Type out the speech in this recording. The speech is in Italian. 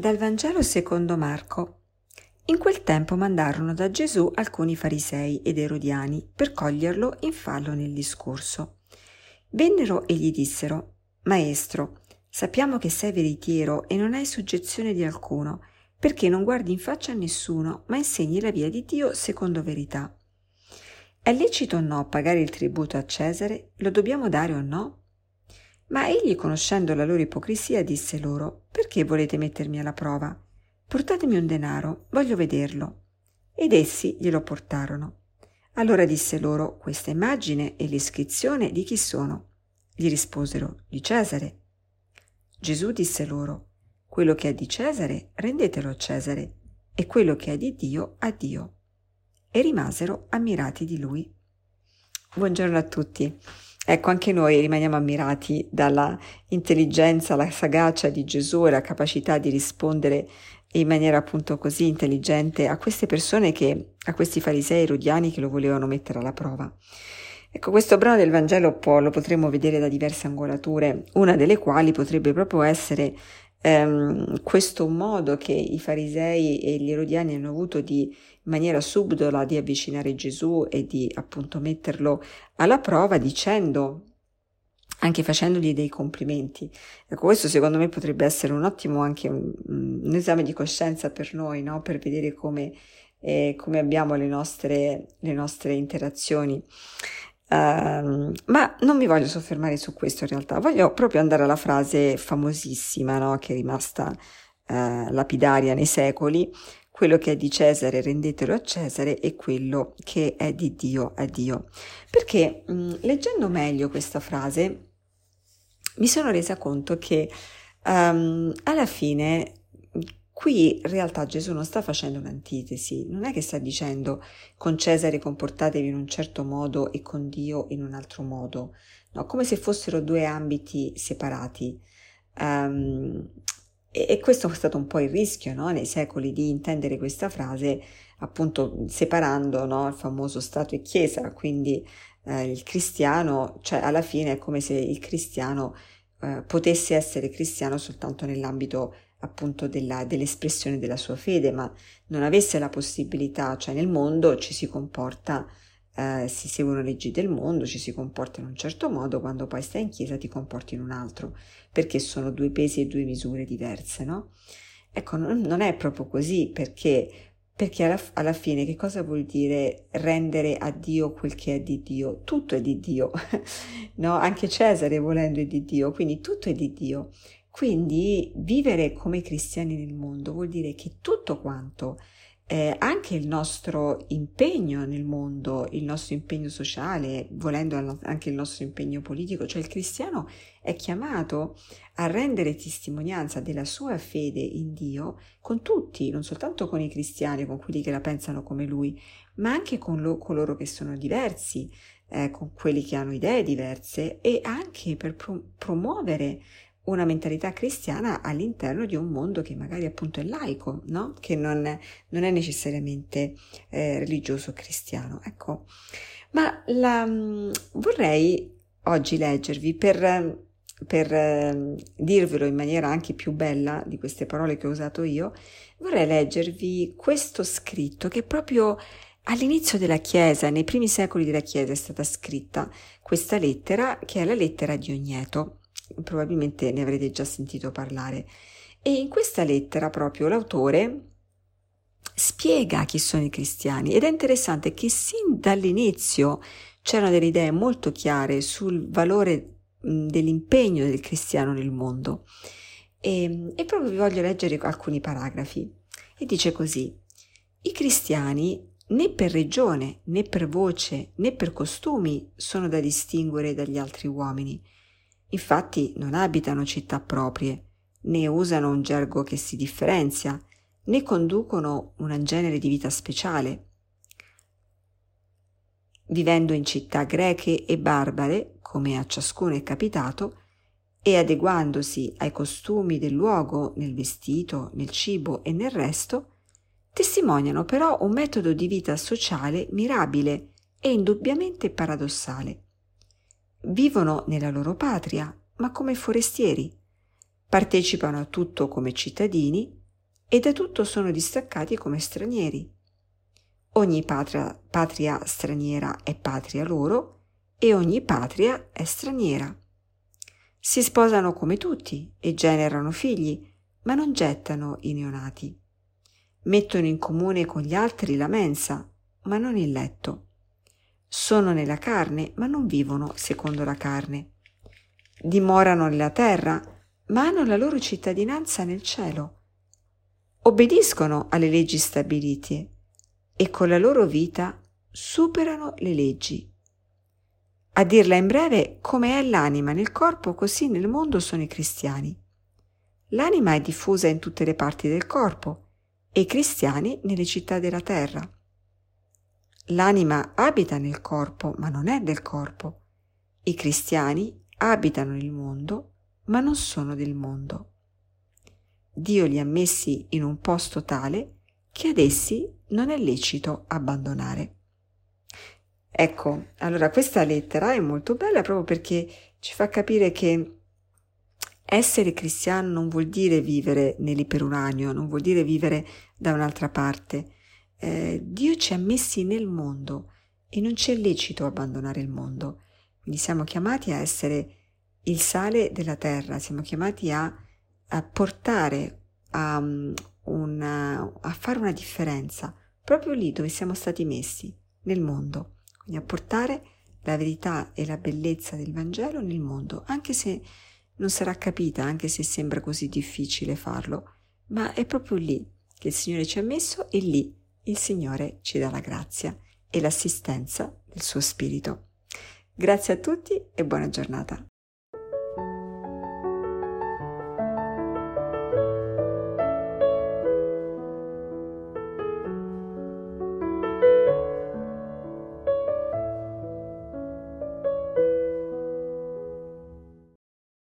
Dal Vangelo secondo Marco. In quel tempo mandarono da Gesù alcuni farisei ed erodiani per coglierlo in fallo nel discorso. Vennero e gli dissero, Maestro, sappiamo che sei veritiero e non hai soggezione di alcuno, perché non guardi in faccia a nessuno, ma insegni la via di Dio secondo verità. È lecito o no pagare il tributo a Cesare? Lo dobbiamo dare o no? Ma egli, conoscendo la loro ipocrisia, disse loro, perché volete mettermi alla prova? Portatemi un denaro, voglio vederlo. Ed essi glielo portarono. Allora disse loro, questa immagine e l'iscrizione di chi sono? Gli risposero, di Cesare. Gesù disse loro, quello che è di Cesare rendetelo a Cesare, e quello che è di Dio a Dio. E rimasero ammirati di lui. Buongiorno a tutti. Ecco, anche noi rimaniamo ammirati dalla intelligenza, la sagacia di Gesù e la capacità di rispondere in maniera appunto così intelligente a queste persone che, a questi farisei erodiani che lo volevano mettere alla prova. Ecco, questo brano del Vangelo poi lo potremmo vedere da diverse angolature, una delle quali potrebbe proprio essere ehm, questo modo che i farisei e gli erodiani hanno avuto di in maniera subdola di avvicinare Gesù e di appunto metterlo alla prova dicendo anche facendogli dei complimenti. Ecco, questo secondo me potrebbe essere un ottimo anche un, un esame di coscienza per noi, no? per vedere come, eh, come abbiamo le nostre, le nostre interazioni. Uh, ma non mi voglio soffermare su questo in realtà, voglio proprio andare alla frase famosissima no? che è rimasta uh, lapidaria nei secoli, quello che è di Cesare rendetelo a Cesare e quello che è di Dio a Dio. Perché mh, leggendo meglio questa frase mi sono resa conto che um, alla fine Qui in realtà Gesù non sta facendo un'antitesi, non è che sta dicendo con Cesare comportatevi in un certo modo e con Dio in un altro modo, no, come se fossero due ambiti separati. Um, e, e, questo è stato un po' il rischio no, nei secoli di intendere questa frase appunto separando no, il famoso Stato e Chiesa, quindi eh, il cristiano, cioè alla fine è come se il cristiano eh, potesse essere cristiano soltanto nell'ambito appunto della, dell'espressione della sua fede, ma non avesse la possibilità, cioè nel mondo ci si comporta, eh, si seguono leggi del mondo, ci si comporta in un certo modo, quando poi stai in chiesa ti comporti in un altro, perché sono due pesi e due misure diverse, no? Ecco, non, è proprio così, perché, perché alla, alla, fine che cosa vuol dire rendere a Dio quel che è di Dio? Tutto è di Dio, no? Anche Cesare volendo è di Dio, quindi tutto è di Dio. Quindi vivere come cristiani nel mondo vuol dire che tutto quanto, eh, anche il nostro impegno nel mondo, il nostro impegno sociale, volendo anche il nostro impegno politico, cioè il cristiano è chiamato a rendere testimonianza della sua fede in Dio con tutti, non soltanto con i cristiani, con quelli che la pensano come lui, ma anche con lo, coloro che sono diversi, eh, con quelli che hanno idee diverse e anche per pro- promuovere una mentalità cristiana all'interno di un mondo che magari appunto è laico, no? che non non è necessariamente eh, religioso cristiano. Ecco, ma la, mm, vorrei oggi leggervi per, per eh, dirvelo in maniera anche più bella di queste parole che ho usato io, vorrei leggervi questo scritto che proprio all'inizio della Chiesa, nei primi secoli della Chiesa è stata scritta questa lettera che è la lettera di Ogneto probabilmente ne avrete già sentito parlare. E in questa lettera proprio l'autore spiega chi sono i cristiani ed è interessante che sin dall'inizio c'erano delle idee molto chiare sul valore dell'impegno del cristiano nel mondo. E, e proprio vi voglio leggere alcuni paragrafi. E dice così, i cristiani né per regione, né per voce, né per costumi sono da distinguere dagli altri uomini Infatti non abitano città proprie, né usano un gergo che si differenzia, né conducono un genere di vita speciale. Vivendo in città greche e barbare, come a ciascuno è capitato, e adeguandosi ai costumi del luogo nel vestito, nel cibo e nel resto, testimoniano però un metodo di vita sociale mirabile e indubbiamente paradossale. Vivono nella loro patria, ma come forestieri. Partecipano a tutto come cittadini, e da tutto sono distaccati come stranieri. Ogni patria, patria straniera è patria loro e ogni patria è straniera. Si sposano come tutti e generano figli, ma non gettano i neonati. Mettono in comune con gli altri la mensa, ma non il letto. Sono nella carne, ma non vivono secondo la carne. Dimorano nella terra, ma hanno la loro cittadinanza nel cielo. Obbediscono alle leggi stabilite e con la loro vita superano le leggi. A dirla in breve, come è l'anima nel corpo, così nel mondo sono i cristiani. L'anima è diffusa in tutte le parti del corpo e i cristiani nelle città della terra. L'anima abita nel corpo, ma non è del corpo. I cristiani abitano il mondo, ma non sono del mondo. Dio li ha messi in un posto tale che ad essi non è lecito abbandonare. Ecco, allora questa lettera è molto bella proprio perché ci fa capire che essere cristiano non vuol dire vivere nell'iperuranio, non vuol dire vivere da un'altra parte. Eh, Dio ci ha messi nel mondo e non ci è lecito abbandonare il mondo. Quindi siamo chiamati a essere il sale della terra, siamo chiamati a, a portare, a, una, a fare una differenza proprio lì dove siamo stati messi, nel mondo quindi a portare la verità e la bellezza del Vangelo nel mondo, anche se non sarà capita, anche se sembra così difficile farlo, ma è proprio lì che il Signore ci ha messo e lì il Signore ci dà la grazia e l'assistenza del suo Spirito. Grazie a tutti e buona giornata.